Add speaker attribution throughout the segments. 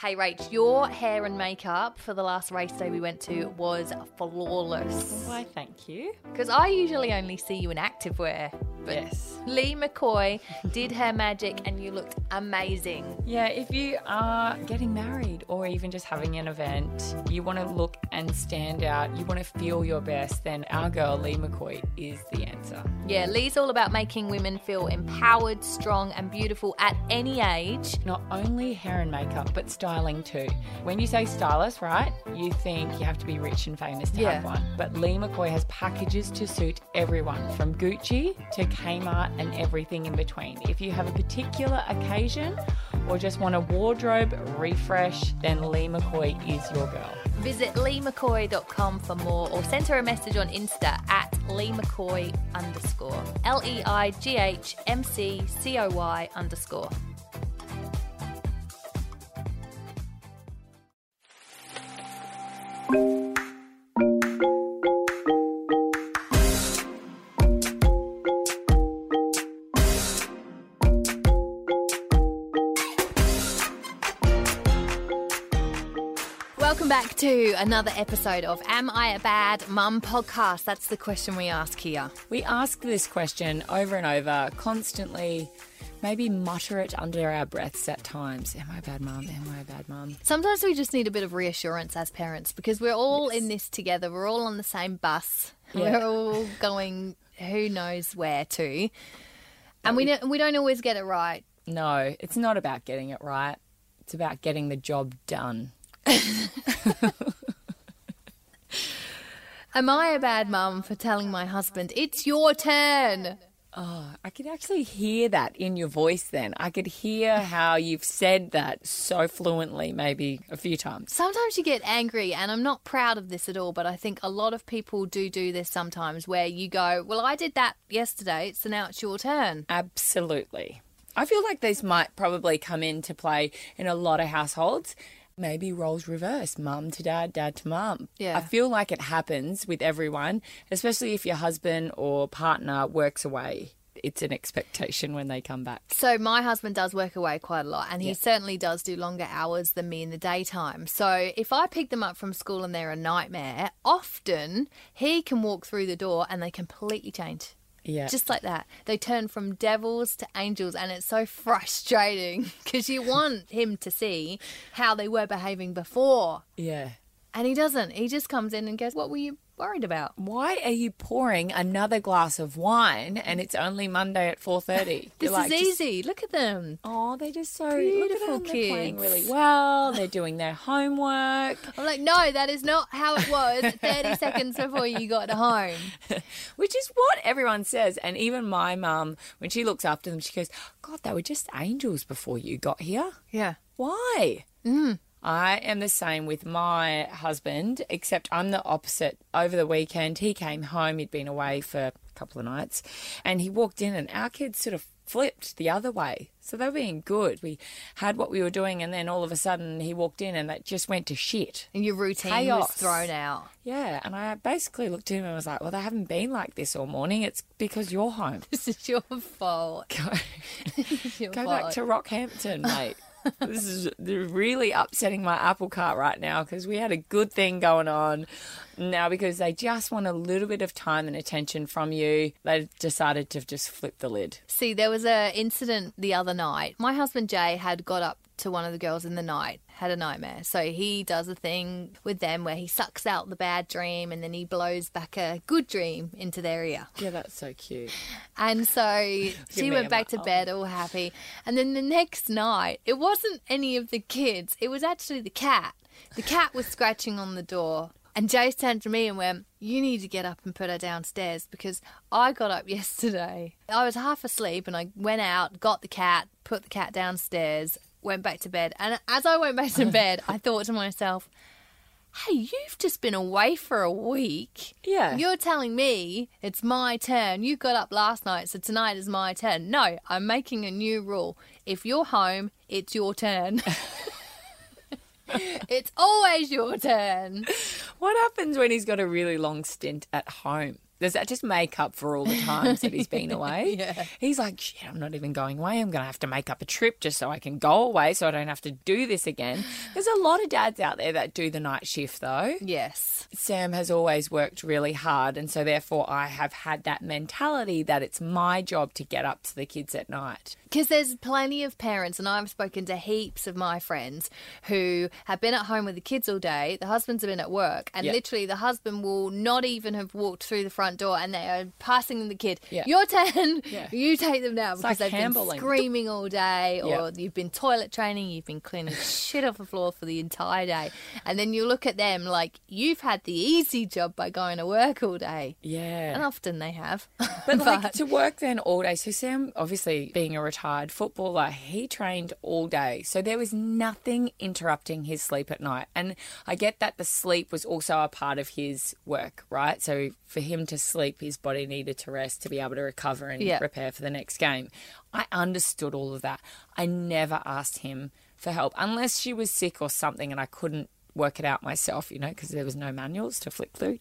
Speaker 1: Hey, Rach, your hair and makeup for the last race day we went to was flawless.
Speaker 2: Why, thank you.
Speaker 1: Because I usually only see you in activewear. But
Speaker 2: Yes.
Speaker 1: Leigh McCoy did her magic and you looked amazing.
Speaker 2: Yeah, if you are getting married or even just having an event, you want to look and stand out, you want to feel your best, then our girl Leigh McCoy is the answer.
Speaker 1: Yeah, mm. Leigh's all about making women feel empowered, strong, and beautiful at any age.
Speaker 2: Not only hair and makeup, but styling too. When you say stylist, right, you think you have to be rich and famous to
Speaker 1: Yeah.
Speaker 2: have one. But Leigh McCoy has packages to suit everyone, from Gucci to Kmart and everything in between. If you have a particular occasion or just want a wardrobe refresh, then Leigh McCoy is your girl.
Speaker 1: Visit leighmccoy.com for more or send her a message on Insta at leighmccoy underscore. L E I G H M C C O Y underscore. Welcome back to another episode of Am I a Bad Mum podcast? That's the question we ask here.
Speaker 2: We ask this question over and over, constantly, maybe mutter it under our breaths at times. Am I a bad mum? Am I a bad mum?
Speaker 1: Sometimes we just need a bit of reassurance as parents because we're all in this together. We're all on the same bus.
Speaker 2: Yeah.
Speaker 1: We're all going who knows where to. And we we don't always get it right.
Speaker 2: No, it's not about getting it right. It's about getting the job done.
Speaker 1: Am I a bad mum for telling my husband, it's your turn?
Speaker 2: Oh, I could actually hear that in your voice then. I could hear how you've said that so fluently, maybe a few times.
Speaker 1: Sometimes you get angry, and I'm not proud of this at all, but I think a lot of people do do this sometimes where you go, Well, I did that yesterday, so now it's your turn.
Speaker 2: Absolutely. I feel like this might probably come into play in a lot of households. Maybe roles reverse, mum to dad, dad to mum.
Speaker 1: Yeah.
Speaker 2: I feel like it happens with everyone, especially if your husband or partner works away. It's an expectation when they come back.
Speaker 1: So my husband does work away quite a lot, and he certainly does do longer hours than me in the daytime. So if I pick them up from school and they're a nightmare, often he can walk through the door and they completely change.
Speaker 2: Yeah.
Speaker 1: Just like that. They turn from devils to angels, and it's so frustrating because you want him to see how they were behaving before.
Speaker 2: yeah.
Speaker 1: And he doesn't. He just comes in and goes, What were you worried about?
Speaker 2: Why are you pouring another glass of wine and it's only Monday at 4:30?
Speaker 1: This is easy. Look at them.
Speaker 2: Oh, they're just so
Speaker 1: Beautiful
Speaker 2: look at them. They're playing
Speaker 1: kids.
Speaker 2: really well. They're doing their homework.
Speaker 1: I'm like, No, that is not how it was 30 seconds before you got home.
Speaker 2: Which is what everyone says. And even my mum, when she looks after them, she goes, God, they were just angels before you got here.
Speaker 1: Yeah.
Speaker 2: Why? Mm. I am the same with my husband, except I'm the opposite. Over the weekend, he came home, he'd been away for a couple of nights, and he walked in, and our kids sort of flipped the other way. So they were being good. We had what we were doing, and then all of a sudden, he walked in, and that just went to shit.
Speaker 1: And your routine was
Speaker 2: Chaos.
Speaker 1: thrown out.
Speaker 2: Yeah, and I basically looked at him and was like, "Well, they haven't been like this all morning. It's because you're home.
Speaker 1: This is your fault.
Speaker 2: Go,
Speaker 1: is your
Speaker 2: go
Speaker 1: fault.
Speaker 2: back to Rockhampton, mate." This is really upsetting my apple cart right now because we had a good thing going on. Now, because they just want a little bit of time and attention from you, they decided to just flip the lid.
Speaker 1: See, there was a incident the other night. My husband Jay had got up to one of the girls in the night, had a nightmare. So he does a thing with them where he sucks out the bad dream and then he blows back a good dream into their ear.
Speaker 2: Yeah, that's so cute.
Speaker 1: And so she went back to bed all happy. And then the next night, it wasn't any of the kids, it was actually the cat. The cat was scratching on the door. And Jace turned to me and went, You need to get up and put her downstairs because I got up yesterday. I was half asleep and I went out, got the cat, put the cat downstairs, went back to bed. And as I went back to bed, I thought to myself, Hey, you've just been away for a week.
Speaker 2: Yeah.
Speaker 1: You're telling me it's my turn. You got up last night, so tonight is my turn. No, I'm making a new rule. If you're home, it's your turn. it's always your turn.
Speaker 2: What happens when he's got a really long stint at home? Does that just make up for all the times that he's been away?
Speaker 1: Yeah.
Speaker 2: He's like, shit, I'm not even going away. I'm going to have to make up a trip just so I can go away so I don't have to do this again. There's a lot of dads out there that do the night shift though.
Speaker 1: Yes.
Speaker 2: Sam has always worked really hard. And so therefore I have had that mentality that it's my job to get up to the kids at night.
Speaker 1: Because there's plenty of parents, and I've spoken to heaps of my friends who have been at home with the kids all day. The husbands have been at work, and
Speaker 2: Yeah.
Speaker 1: literally the husband will not even have walked through the front door, and they are passing the kid.
Speaker 2: Yeah.
Speaker 1: Your turn.
Speaker 2: Yeah.
Speaker 1: You take them now because
Speaker 2: like
Speaker 1: they've
Speaker 2: handballing.
Speaker 1: been screaming all day, or
Speaker 2: Yeah.
Speaker 1: you've been toilet training, you've been cleaning shit off the floor for the entire day, and then you look at them like you've had the easy job by going to work all day,
Speaker 2: Yeah.
Speaker 1: and often they have.
Speaker 2: But like to work then all day. So Sam, obviously being a retired footballer, he trained all day. So there was nothing interrupting his sleep at night. And I get that the sleep was also a part of his work, right? So for him to sleep, his body needed to rest to be able to recover and
Speaker 1: Yeah.
Speaker 2: prepare for the next game. I understood all of that. I never asked him for help unless she was sick or something and I couldn't work it out myself, you know, because there was no manuals to flick through.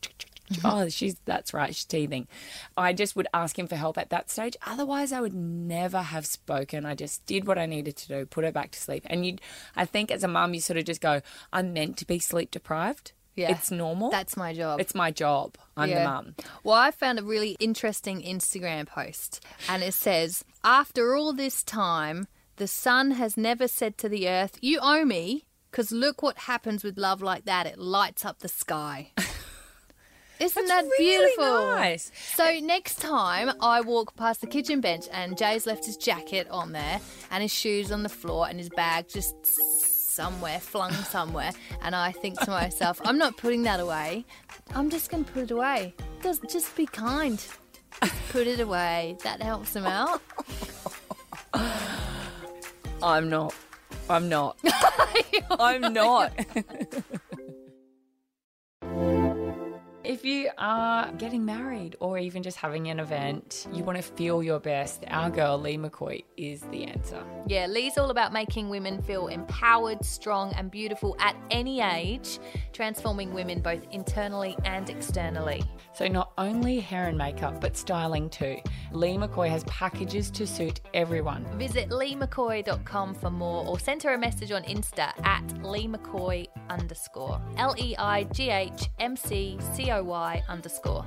Speaker 2: Mm-hmm. Oh, she's that's right, she's teething. I just would ask him for help at that stage. Otherwise, I would never have spoken. I just did what I needed to do, put her back to sleep. And you, I think as a mum, you sort of just go, "I'm meant to be sleep deprived.
Speaker 1: Yeah.
Speaker 2: it's normal.
Speaker 1: That's my job.
Speaker 2: it's my job. I'm the mum."
Speaker 1: Well, I found a really interesting Instagram post, and it says, After all this time, the sun has never said to the earth, You owe me, because look what happens with love like that. It lights up the sky. Isn't
Speaker 2: That's
Speaker 1: that
Speaker 2: really
Speaker 1: beautiful?
Speaker 2: nice.
Speaker 1: So next time I walk past the kitchen bench and Jay's left his jacket on there and his shoes on the floor and his bag just somewhere flung somewhere and I think to myself, I'm not putting that away. I'm just going to put it away. Just, just be kind. Just put it away. That helps him out.
Speaker 2: I'm not. I'm not. I'm not. If you are getting married or even just having an event, you want to feel your best, our girl Leigh McCoy is the answer.
Speaker 1: Yeah, Leigh's all about making women feel empowered, strong, and beautiful at any age, transforming women both internally and externally.
Speaker 2: So, not only hair and makeup, but styling too. Leigh McCoy has packages to suit everyone.
Speaker 1: Visit leighmccoy.com for more or send her a message on Insta at leighmccoy underscore. L E I G H M C C O Y underscore.